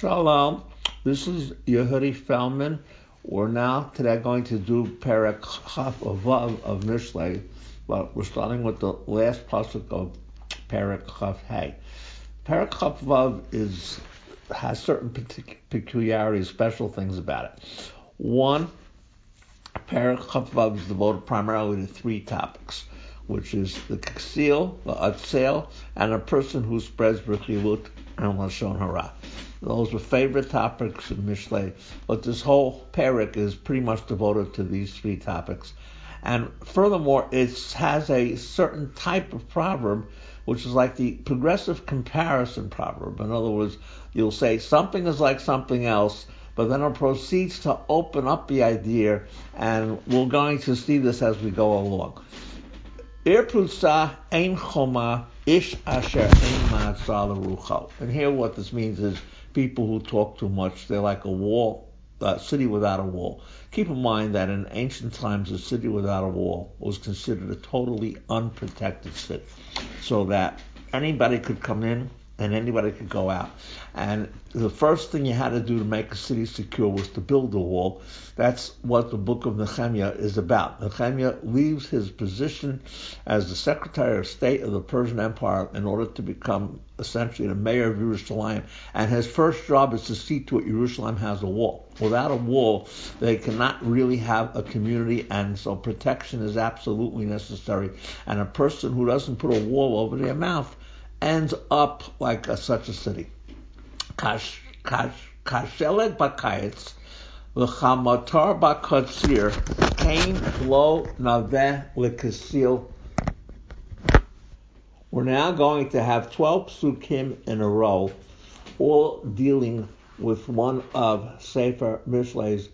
Shalom. This is Yehudi Felman. We're now today going to do Perek Chaf of Mishlei, but we're starting with the last pasuk of. Perek Chaf Vav is has certain peculiarities, special things about it. One, Perek Chaf is devoted primarily to three topics, which is the Ksil, the Atzel, and a person who spreads Rechilut Lashon Hara. Those were favorite topics in Mishlei, but this whole parak is pretty much devoted to these three topics. And furthermore, it has a certain type of proverb, which is like the progressive comparison proverb. In other words, you'll say something is like something else, but then it proceeds to open up the idea, and we're going to see this as we go along. Ein choma ish asher And here what this means is people who talk too much. They're like a wall, a city without a wall. Keep in mind that in ancient times, a city without a wall was considered a totally unprotected city, so that anybody could come in and anybody could go out. And the first thing you had to do to make a city secure was to build a wall. That's what the book of Nehemiah is about. Nehemiah leaves his position as the Secretary of State of the Persian Empire in order to become essentially the mayor of Jerusalem. And his first job is to see to it Jerusalem has a wall. Without a wall, they cannot really have a community, and so protection is absolutely necessary. And a person who doesn't put a wall over their mouth ends up like a, such a city. Kash, kash, kasheleg bakayitz, v'chamatar bakatzir, kain lo naveh lekasil. We're now going to have 12 psukim in a row, all dealing with one of Sefer Mishlei's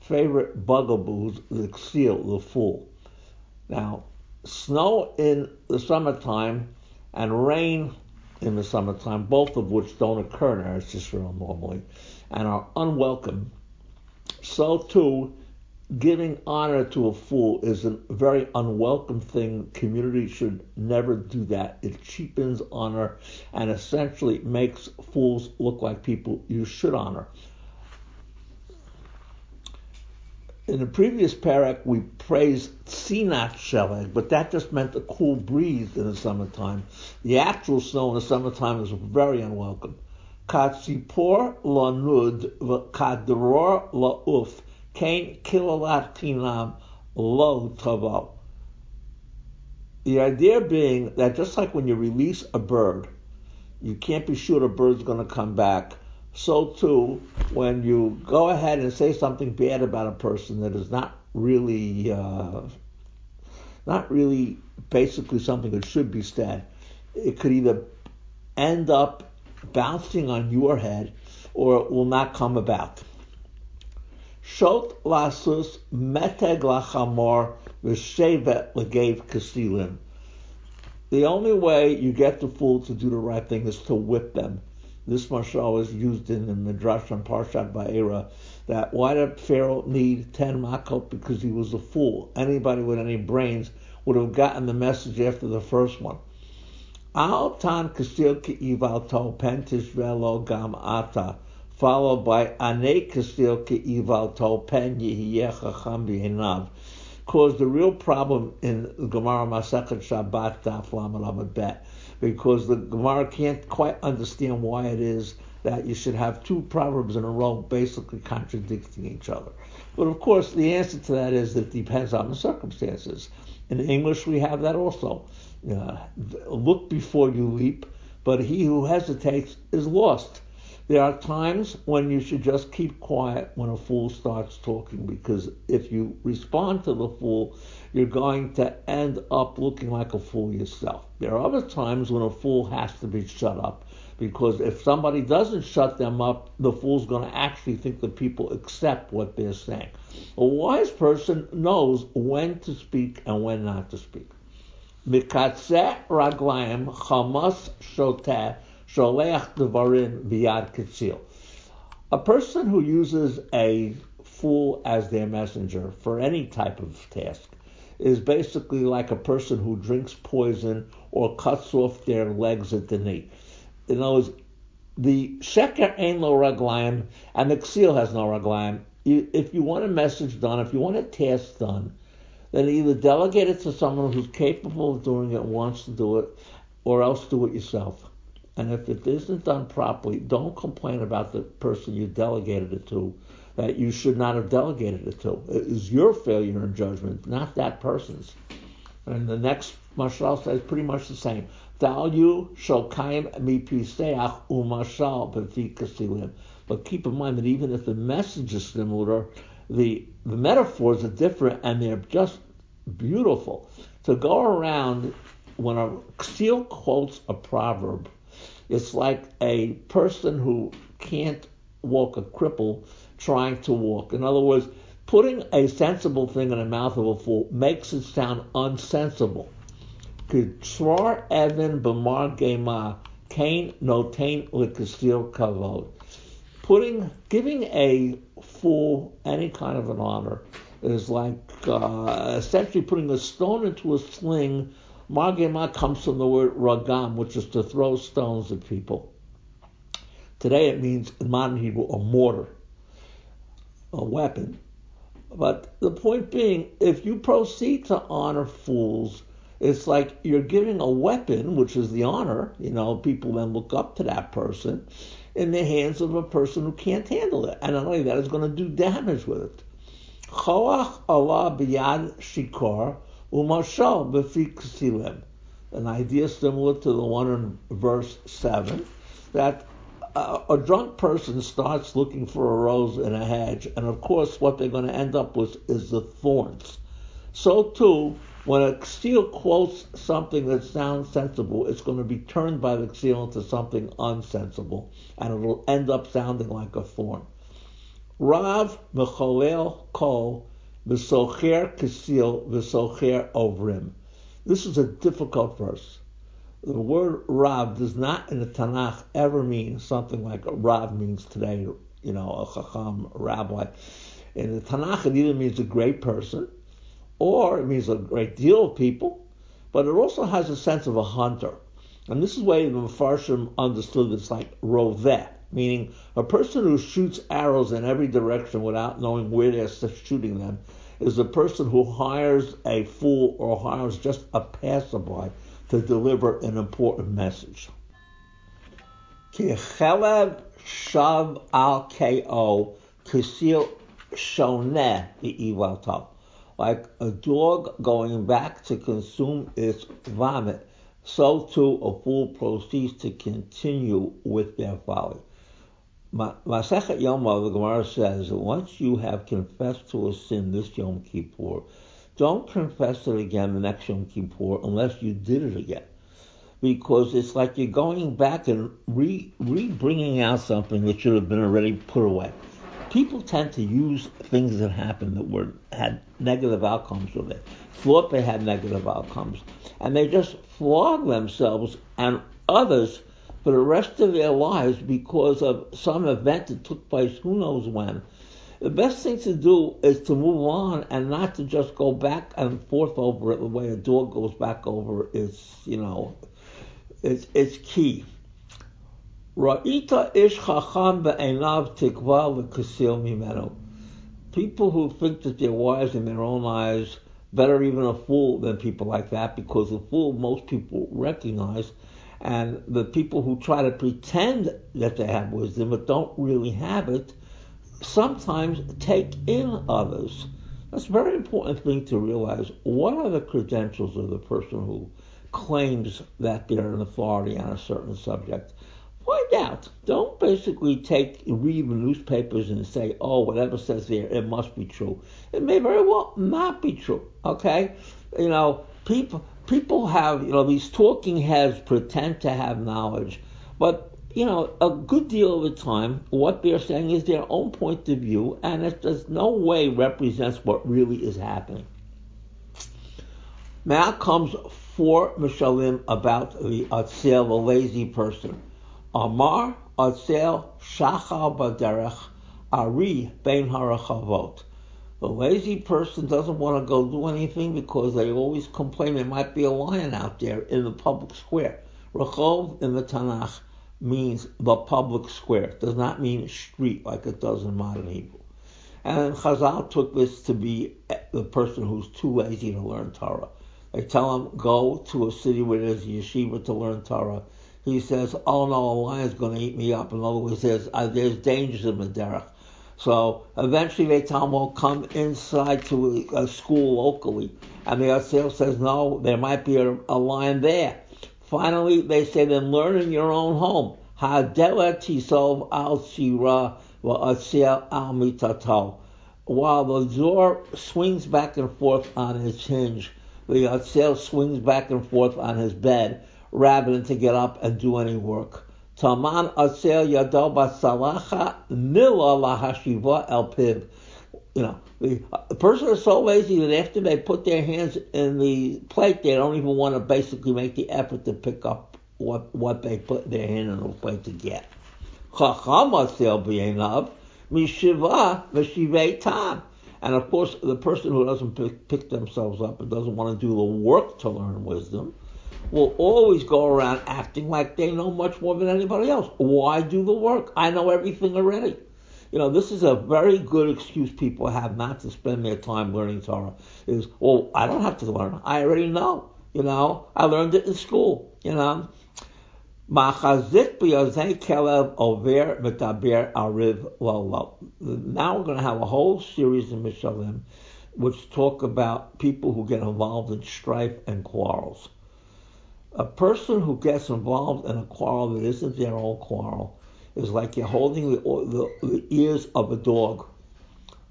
favorite bugaboos, the ksil, the fool. Now, snow in the summertime and rain in the summertime, both of which don't occur in Eretz Yisrael normally, and are unwelcome. So too, giving honor to a fool is a very unwelcome thing. Community should never do that. It cheapens honor and essentially makes fools look like people you should honor. In the previous parak, we praised Tzinat Sheleg, but that just meant a cool breeze in the summertime. The actual snow in the summertime is very unwelcome. Lanud v'kadror la'uf kain tinam lo tavo. The idea being that just like when you release a bird, you can't be sure the bird's going to come back so too when you go ahead and say something bad about a person that is not really uh, not really basically something that should be said, it could either end up bouncing on your head or it will not come about. Shot lasus meteg lachamor v'shevet legev kasilim. The only way you get the fool to do the right thing is to whip them. This mashal is used in the Midrash on Parshat Va'era that why did Pharaoh need ten makot? Because he was a fool. Anybody with any brains would have gotten the message after the first one. Al tan kasil ival to pentish velo gam ata, followed by ane kasil ival to pen yihiyechacham b'hinav caused the real problem in Gemara Masechet Shabbat Daf Bet because the Gemara can't quite understand why it is that you should have two proverbs in a row basically contradicting each other. But of course, the answer to that is that it depends on the circumstances. In English, we have that also. Uh, look before you leap, but he who hesitates is lost. There are times when you should just keep quiet when a fool starts talking because if you respond to the fool, you're going to end up looking like a fool yourself. There are other times when a fool has to be shut up because if somebody doesn't shut them up, the fool's going to actually think that people accept what they're saying. A wise person knows when to speak and when not to speak. Mikatze raglaim chamas shoteh sholeach devarim biyad kitzil. A person who uses a fool as their messenger for any type of task is basically like a person who drinks poison or cuts off their legs at the knee. In other words, the sheker ain't no raglayim, and the ksil has no raglayim. If you want a message done, if you want a task done, then either delegate it to someone who's capable of doing it wants to do it, or else do it yourself. And if it isn't done properly, don't complain about the person you delegated it to, that you should not have delegated it to. It is your failure in judgment, not that person's. And the next mashal says pretty much the same. But keep in mind that even if the message is similar, the the metaphors are different and they're just beautiful. To go around when a ksil quotes a proverb, it's like a person who can't walk, a cripple trying to walk. In other words, putting a sensible thing in the mouth of a fool makes it sound unsensible. Evan B'mar Gema Notain Kavod. Putting, giving a fool any kind of an honor is like uh, essentially putting a stone into a sling. Margema comes from the word ragam, which is to throw stones at people. Today it means in modern Hebrew a mortar, a weapon. But the point being, if you proceed to honor fools, it's like you're giving a weapon, which is the honor, you know, people then look up to that person, in the hands of a person who can't handle it. And not only that, it's going to do damage with it. Choach Allah biyad shikar umashal befi An idea similar to the one in verse 7, that uh, a drunk person starts looking for a rose in a hedge, and of course, what they're going to end up with is the thorns. So, too, when a ksil quotes something that sounds sensible, it's going to be turned by the ksil into something unsensible, and it'll end up sounding like a thorn. Rav Mecholel Kol V'socher Kesil V'socher Ovrim. This is a difficult verse. The word Rav does not in the Tanakh ever mean something like Rav means today, you know, a Chacham, rabbi. In the Tanakh, it either means a great person, or it means a great deal of people, but it also has a sense of a hunter. And this is why the Mepharshim understood it's like roveh, meaning a person who shoots arrows in every direction without knowing where they're shooting them is a person who hires a fool or hires just a passerby to deliver an important message. Shav kisil shoneh Like a dog going back to consume its vomit, so too a fool proceeds to continue with their folly. Masechet Yom the Gemara says once you have confessed to a sin this Yom Kippur, don't confess it again the next Yom Kippur unless you did it again. Because it's like you're going back and re, re bringing out something that should have been already put away. People tend to use things that happened that were had negative outcomes with it, thought they had negative outcomes, and they just flog themselves and others for the rest of their lives because of some event that took place who knows when. The best thing to do is to move on and not to just go back and forth over it the way a dog goes back over its, you know, its, its key. Ra'ita ish chacham be'enav tikva l'kasil mimenu. People who think that they're wise in their own eyes, better even a fool than people like that, because a fool most people recognize and the people who try to pretend that they have wisdom but don't really have it sometimes take in others. That's a very important thing to realize. What are the credentials of the person who claims that they're an authority on a certain subject? Find out. Don't basically take read the newspapers and say, "Oh, whatever says there, it must be true." It may very well not be true. Okay, you know, people people have, you know, these talking heads pretend to have knowledge, but you know, a good deal of the time, what they're saying is their own point of view, and it does no way represents what really is happening. Now comes four mishalim about the atzel, the lazy person. Amar atzel shachal baderech ari bein harachavot. The lazy person doesn't want to go do anything because they always complain there might be a lion out there in the public square. Rachov in the Tanakh means the public square. It does not mean a street like it does in modern Hebrew. And Chazal took this to be the person who's too lazy to learn Torah. They tell him, go to a city where there's a yeshiva to learn Torah. He says, oh no, a lion's going to eat me up. In other words, there's, uh, there's dangers in the derech. So eventually they tell well, come inside to a, school locally. And the Yatzel says, no, there might be a, a lion there. Finally, they say, then learn in your own home. Ha'dela tisov al shira al mitato. While the door swings back and forth on its hinge, the Yatzel swings back and forth on his bed rather than to get up and do any work. Taman Asel Yado Basalacha Nila Lahashiva El Pib. You know, the, person is so lazy that after they put their hands in the plate, they don't even want to basically make the effort to pick up what what they put their hand in the plate to get. Chacham Asel B'Yenav Mishiva Mishivei Tam. And of course, the person who doesn't pick, pick themselves up and doesn't want to do the work to learn wisdom will always go around acting like they know much more than anybody else. Why do the work? I know everything already. You know, this is a very good excuse people have not to spend their time learning Torah. Is, well, I don't have to learn. I already know. You know, I learned it in school. You know. Now we're going to have a whole series in Mishalim which talk about people who get involved in strife and quarrels. A person who gets involved in a quarrel that isn't their own quarrel is like you're holding the, the, the ears of a dog.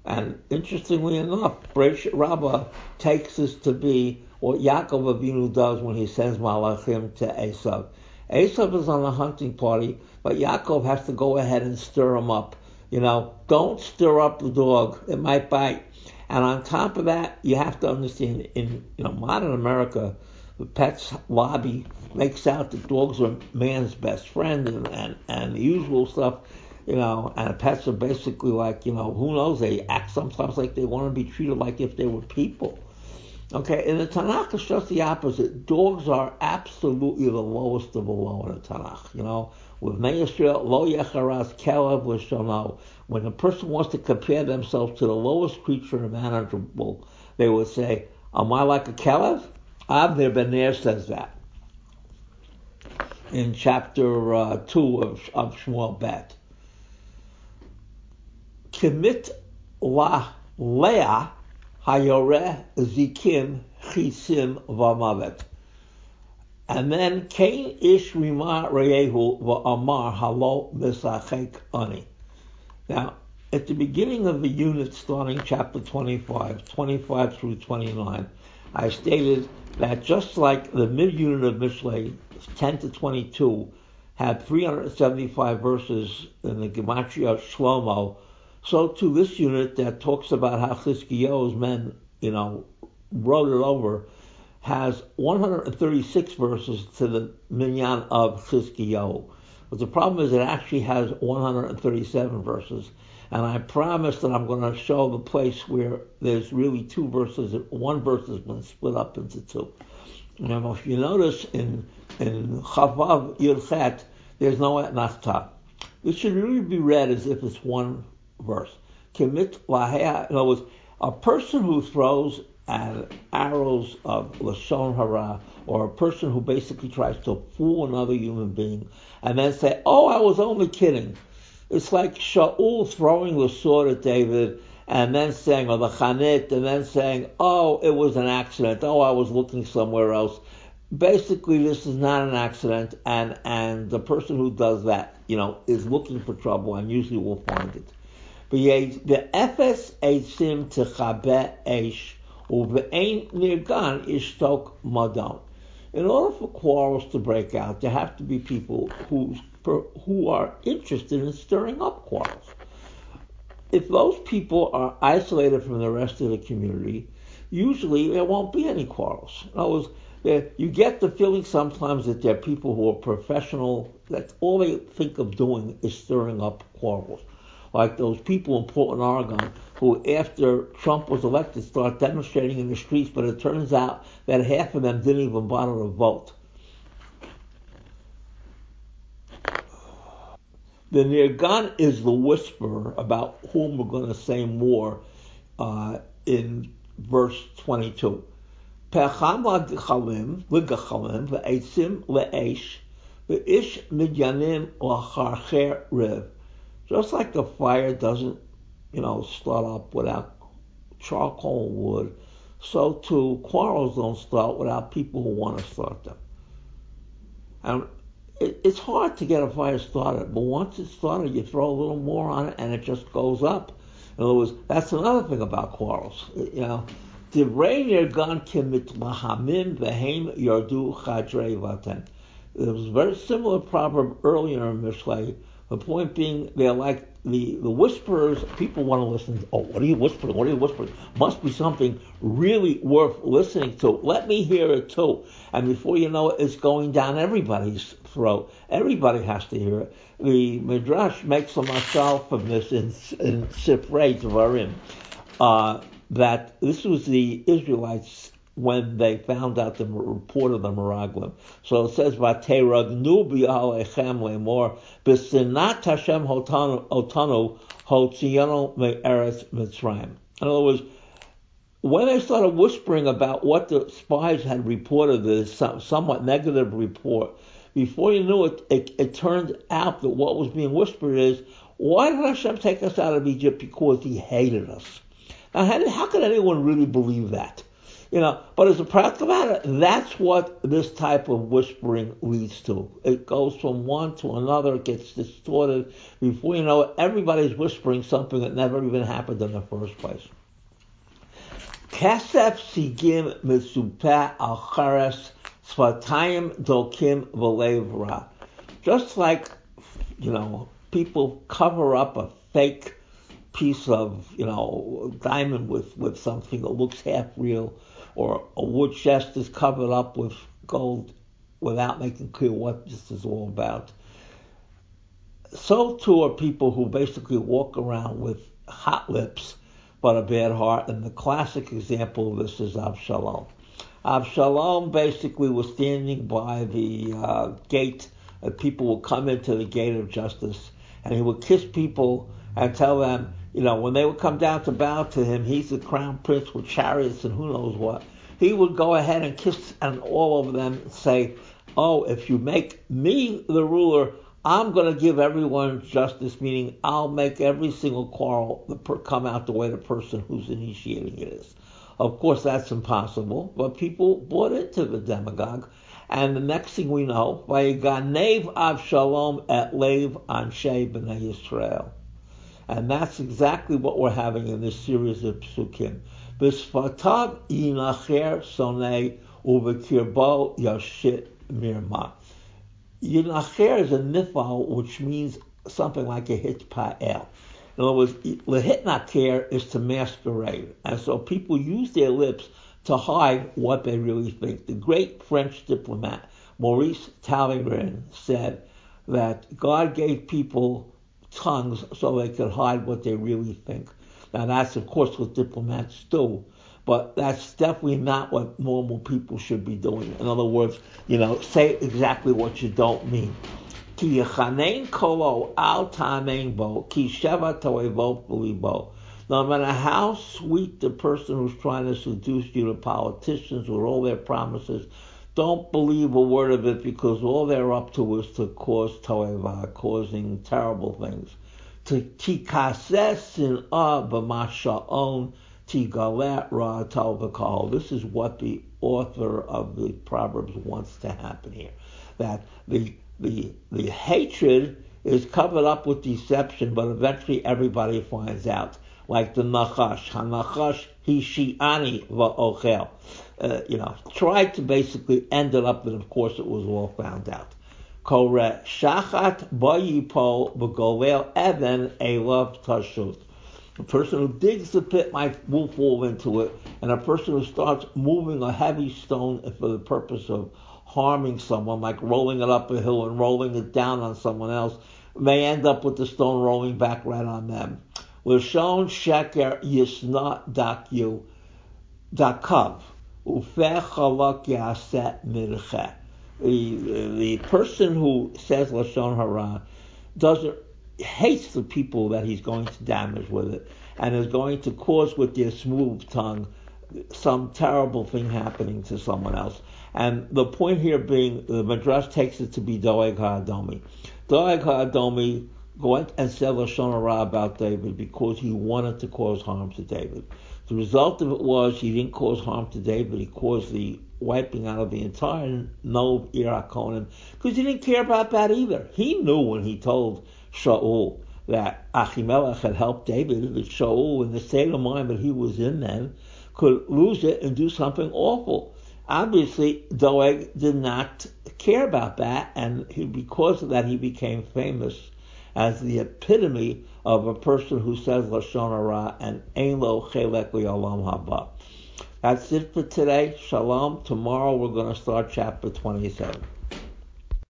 And interestingly enough, Breshit Rabbah takes this to be what Yaakov Avinu does when he sends Malachim to Esav. Esav is on a hunting party, but Yaakov has to go ahead and stir him up. You know, don't stir up the dog; it might bite. And on top of that, you have to understand in you know modern America, the pets lobby makes out that dogs are man's best friend and, and, and the usual stuff, you know, and pets are basically like, you know, who knows, they act sometimes like they want to be treated like if they were people. Okay, in the Tanakh, it's just the opposite. Dogs are absolutely the lowest of the low in the Tanakh. You know, with Me'Yisrael, lo yecharas kelev l'shono. When a person wants to compare themselves to the lowest creature imaginable, they would say, am I like a kelev? Avner Ben Ner says that in chapter uh, 2 of, of Shmuel Bet. Kimit la Leah hayore zikim chisim v'amavet. And then Cain ish rima reyehu v'amar halo misachek ani. Now, at the beginning of the unit starting chapter 25, 25 through 29, I stated that just like the mid unit of Mishlei, 10 to 22, had 375 verses in the Gematria Shlomo, so too this unit that talks about how Chizkiyahu's men, you know, wrote it over, has 136 verses to the minyan of Chizkiyahu. But the problem is it actually has 137 verses. And I promise that I'm going to show the place where there's really two verses, one verse has been split up into two. Now, if you notice in in Chavav Yirchet, there's no etnachta. It should really be read as if it's one verse. Commit lahea. In other words, a person who throws at arrows of lashon hara, or a person who basically tries to fool another human being, and then say, "Oh, I was only kidding." It's like Shaul throwing the sword at David and then saying, or the Chanit, and then saying, oh, it was an accident. Oh, I was looking somewhere else. Basically, this is not an accident, and, and the person who does that, you know, is looking for trouble and usually will find it. The efes madon. In order for quarrels to break out, there have to be people whose who are interested in stirring up quarrels. If those people are isolated from the rest of the community, usually there won't be any quarrels. In other words, you get the feeling sometimes that there are people who are professional, that all they think of doing is stirring up quarrels. Like those people in Portland, Oregon, who after Trump was elected start demonstrating in the streets, but it turns out that half of them didn't even bother to vote. The Nirgan is the whisperer about whom we're going to say more uh, in verse 22. Pecham l'gachalim, le'esh, midyanim riv. Just like the fire doesn't, you know, start up without charcoal and wood, so too quarrels don't start without people who want to start them. And it, it's hard to get a fire started, but once it's started, you throw a little more on it and it just goes up. In other words, that's another thing about quarrels. You know, Divrei Nirgan kimitlahamim v'heim yardu chadrei vaten. There was a very similar proverb earlier in Mishlei. The point being, they're like the, the whisperers. People want to listen. Oh, what are you whispering? What are you whispering? Must be something really worth listening to. Let me hear it too. And before you know it, it's going down everybody's throat. Everybody has to hear it. The Midrash makes a mashal from this in, in Sifrei Devarim. Uh, that this was the Israelites when they found out the report of the Meraglim. So it says, "Vateragnu bi'alechem lemor b'sinat Hashem otanu hotzionu me'eretz Mitzrayim." In other words, when they started whispering about what the spies had reported, this somewhat negative report, before you knew it, it, it turned out that what was being whispered is, why did Hashem take us out of Egypt? Because He hated us. Now, how, how could anyone really believe that? You know, but as a practical matter, that's what this type of whispering leads to. It goes from one to another, it gets distorted. Before you know it, everybody's whispering something that never even happened in the first place. Kesef sigim svatayim dokim. Just like, you know, people cover up a fake piece of, you know, diamond with, with something that looks half real, or a wood chest is covered up with gold without making clear what this is all about. So too are people who basically walk around with hot lips but a bad heart, and the classic example of this is Avshalom. Avshalom basically was standing by the uh, gate, and people would come into the gate of justice, and he would kiss people and tell them, you know, when they would come down to bow to him, he's the crown prince with chariots and who knows what. He would go ahead and kiss and all of them and say, "Oh, if you make me the ruler, I'm going to give everyone justice, meaning I'll make every single quarrel come out the way the person who's initiating it is." Of course, that's impossible, but people bought into the demagogue. And the next thing we know, Vayiganev Avshalom at Lev Anshe B'nai Yisrael. And that's exactly what we're having in this series of psukim. B'sfatav yinacher sonei uvekirbo yashit mirma. Yinacher is a nifal, which means something like a hitpa'el. In other words, lehitnaker is to masquerade. And so people use their lips to hide what they really think. The great French diplomat Maurice Talleyrand said that God gave people tongues so they could hide what they really think. Now that's of course what diplomats do, but that's definitely not what normal people should be doing. In other words, you know, say exactly what you don't mean. No matter how sweet the person who's trying to seduce you to politicians with all their promises, don't believe a word of it because all they're up to is to cause toeva, causing terrible things. To tikases in tigalet ra. This is what the author of the Proverbs wants to happen here. That the the the hatred is covered up with deception, but eventually everybody finds out. Like the Nachash, Hanachash Hishiani va'ochel uh, you know, tried to basically end it up, but of course it was all found out. Kore shachat bayipol b'govel even a elav tashut. A person who digs the pit might will fall into it, and a person who starts moving a heavy stone for the purpose of harming someone, like rolling it up a hill and rolling it down on someone else, may end up with the stone rolling back right on them. Lashon sheker yisna dakyu dakav. The, person who says Lashon Hara doesn't hates the people that he's going to damage with it and is going to cause with their smooth tongue some terrible thing happening to someone else. And the point here being, the Midrash takes it to be Doeg HaAdomi. Doeg HaAdomi went and said Lashon Hara about David because he wanted to cause harm to David. The result of it was he didn't cause harm to David, he caused the wiping out of the entire Nov Irakonim because he didn't care about that either. He knew when he told Shaul that Achimelech had helped David, that Shaul, in the state of mind that he was in then, could lose it and do something awful. Obviously, Doeg did not care about that, and he, because of that, he became famous as the epitome of a person who says Lashon Hara and Ein Lo Chelek Olam Haba. That's it for today. Shalom. Tomorrow we're going to start chapter 27.